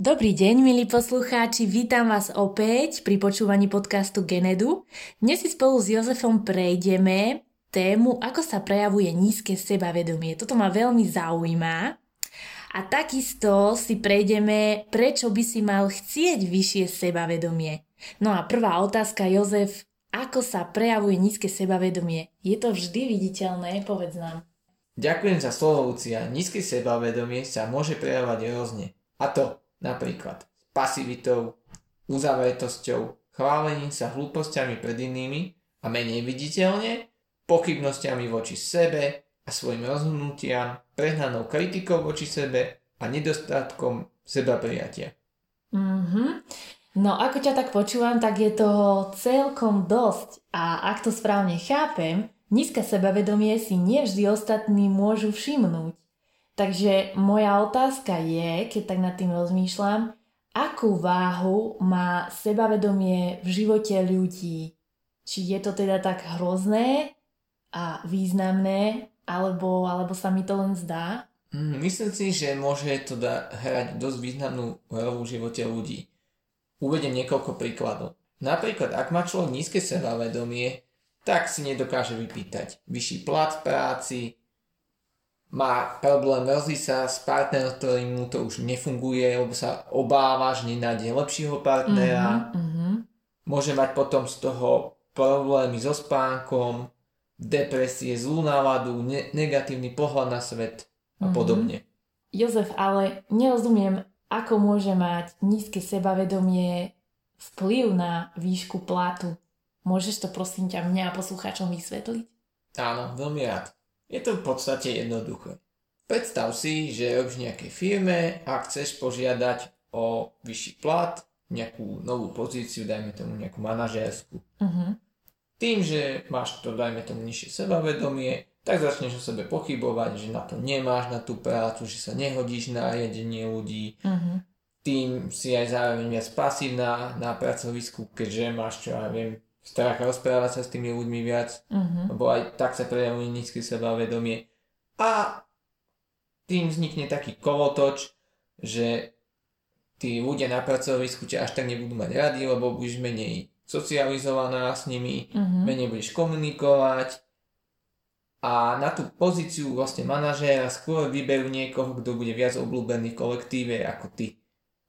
Dobrý deň, milí poslucháči, vítam vás opäť pri počúvaní podcastu Genedu. Dnes si spolu s Jozefom prejdeme tému, ako sa prejavuje nízke sebavedomie. Toto ma veľmi zaujíma. A takisto si prejdeme, prečo by si mal chcieť vyššie sebavedomie. No a prvá otázka, Jozef, ako sa prejavuje nízke sebavedomie? Je to vždy viditeľné? Povedz nám. Ďakujem za slovo, Lucia. Nízke sebavedomie sa môže prejavovať rôzne. A to napríklad pasivitou, uzavretosťou, chválením sa hlúpostiami pred inými a menej viditeľne, pochybnosťami voči sebe a svojim rozhodnutiam, prehnanou kritikou voči sebe a nedostatkom seba prijatia. Mm-hmm. No ako ťa tak počúvam, tak je toho celkom dosť a ak to správne chápem, nízke sebavedomie si nie vždy ostatní môžu všimnúť. Takže moja otázka je, keď tak nad tým rozmýšľam, akú váhu má sebavedomie v živote ľudí? Či je to teda tak hrozné a významné, alebo, alebo sa mi to len zdá? Mm, myslím si, že môže to da- hrať dosť významnú rolu v živote ľudí. Uvedem niekoľko príkladov. Napríklad, ak má človek nízke sebavedomie, tak si nedokáže vypýtať vyšší plat v práci, má problém, mrzí sa s partnerom, ktorý mu to už nefunguje, lebo sa obáva, že nenájde lepšieho partnera. Mm-hmm. Môže mať potom z toho problémy so spánkom, depresie, zlú náladu, ne- negatívny pohľad na svet a mm-hmm. podobne. Jozef, ale nerozumiem, ako môže mať nízke sebavedomie vplyv na výšku platu. Môžeš to prosím ťa mňa a poslucháčom vysvetliť? Áno, veľmi rád. Je to v podstate jednoduché. Predstav si, že robíš v nejakej firme a chceš požiadať o vyšší plat, nejakú novú pozíciu, dajme tomu nejakú manažérskú. Uh-huh. Tým, že máš to, dajme tomu, nižšie sebavedomie, tak začneš o sebe pochybovať, že na to nemáš, na tú prácu, že sa nehodíš na riadenie ľudí. Uh-huh. Tým si aj zároveň viac pasívna na pracovisku, keďže máš, čo ja viem, strach rozprávať sa s tými ľuďmi viac, uh-huh. lebo aj tak sa prejavuje nízke sebavedomie. A tým vznikne taký kolotoč, že tí ľudia na pracovisku ťa až tak nebudú mať radi, lebo budeš menej socializovaná s nimi, uh-huh. menej budeš komunikovať a na tú pozíciu vlastne manažéra skôr vyberú niekoho, kto bude viac obľúbený v kolektíve ako ty.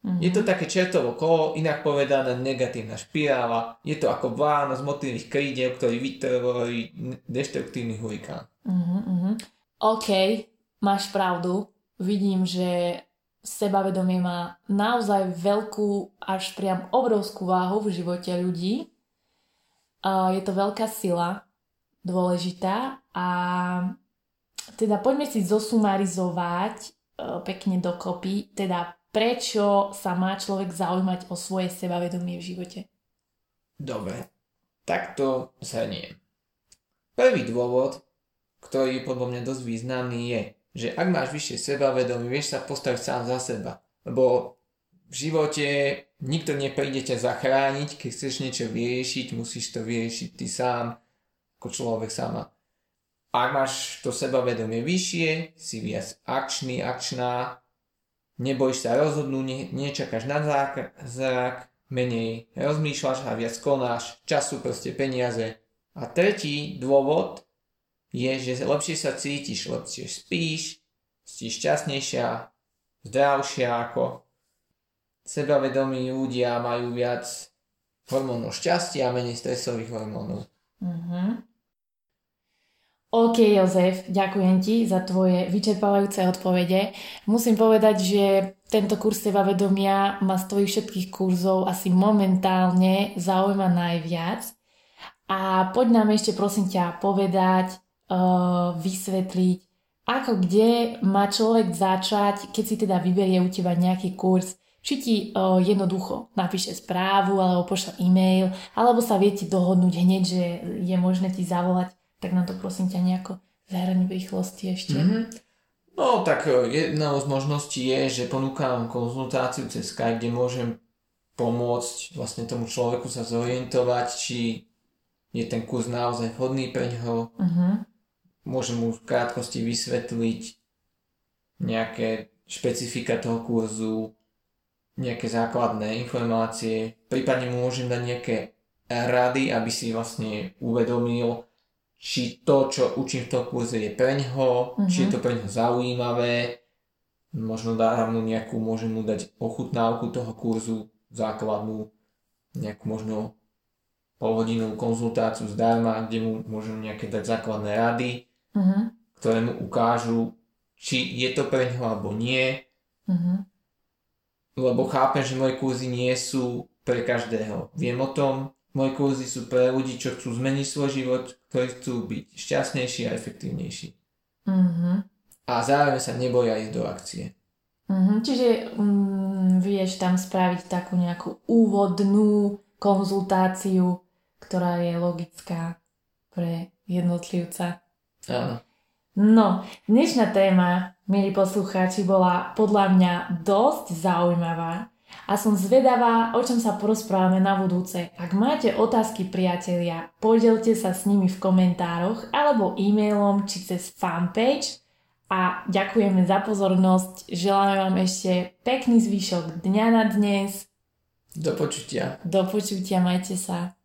Mm-hmm. Je to také čertovo kolo, inak povedané negatívna špirála. Je to ako vlána z motívnych krídel, ktorý vytvorí deštruktívny hurikán. Mm-hmm. OK, máš pravdu. Vidím, že sebavedomie má naozaj veľkú, až priam obrovskú váhu v živote ľudí. Je to veľká sila, dôležitá a teda poďme si zosumarizovať e, pekne dokopy, teda prečo sa má človek zaujímať o svoje sebavedomie v živote? Dobre, tak to zhrniem. Prvý dôvod, ktorý je podľa mňa dosť významný je, že ak máš vyššie sebavedomie, vieš sa postaviť sám za seba. Lebo v živote nikto nepríde ťa zachrániť, keď chceš niečo vyriešiť, musíš to vyriešiť ty sám, ako človek sama. Ak máš to sebavedomie vyššie, si viac akčný, akčná, Nebojíš sa rozhodnúť, ne, nečakáš na zrak, menej rozmýšľaš a viac konáš, času proste peniaze. A tretí dôvod je, že lepšie sa cítiš, lepšie spíš, si šťastnejšia, zdravšia ako sebavedomí ľudia majú viac hormónov šťastia a menej stresových hormónov. Mm-hmm. OK, Jozef, ďakujem ti za tvoje vyčerpávajúce odpovede. Musím povedať, že tento kurz vedomia ma z tvojich všetkých kurzov asi momentálne zaujíma najviac. A poď nám ešte prosím ťa povedať, uh, vysvetliť, ako kde má človek začať, keď si teda vyberie u teba nejaký kurz, či ti uh, jednoducho napíše správu, alebo pošle e-mail, alebo sa viete dohodnúť hneď, že je možné ti zavolať tak na to prosím ťa nejako zahrani v rýchlosti ešte. Mm-hmm. No tak e, jedna z možností je, že ponúkam konzultáciu cez Skype, kde môžem pomôcť vlastne tomu človeku sa zorientovať, či je ten kurz naozaj vhodný pre ňoho. Mm-hmm. Môžem mu v krátkosti vysvetliť nejaké špecifika toho kurzu, nejaké základné informácie, prípadne mu môžem dať nejaké rady, aby si vlastne uvedomil, či to, čo učím v tom kurze je pre ňoho, mm-hmm. či je to pre ňoho zaujímavé, možno dám mu nejakú, môžem mu dať ochutnávku toho kurzu základnú, nejakú možno polhodinovú konzultáciu zdarma, kde mu môžem nejaké dať základné rady, mm-hmm. ktoré mu ukážu, či je to pre ňoho alebo nie. Mm-hmm. Lebo chápem, že moje kurzy nie sú pre každého. Viem o tom, moje kurzy sú pre ľudí, čo chcú zmeniť svoj život, ktorí chcú byť šťastnejší a efektívnejší. Mm-hmm. A zároveň sa neboja ísť do akcie. Mm-hmm. Čiže mm, vieš tam spraviť takú nejakú úvodnú konzultáciu, ktorá je logická pre jednotlivca. Áno. No, dnešná téma, milí poslucháči, bola podľa mňa dosť zaujímavá a som zvedavá, o čom sa porozprávame na budúce. Ak máte otázky, priatelia, podelte sa s nimi v komentároch alebo e-mailom či cez fanpage a ďakujeme za pozornosť. Želáme vám ešte pekný zvyšok dňa na dnes. Do počutia. Do počutia, majte sa.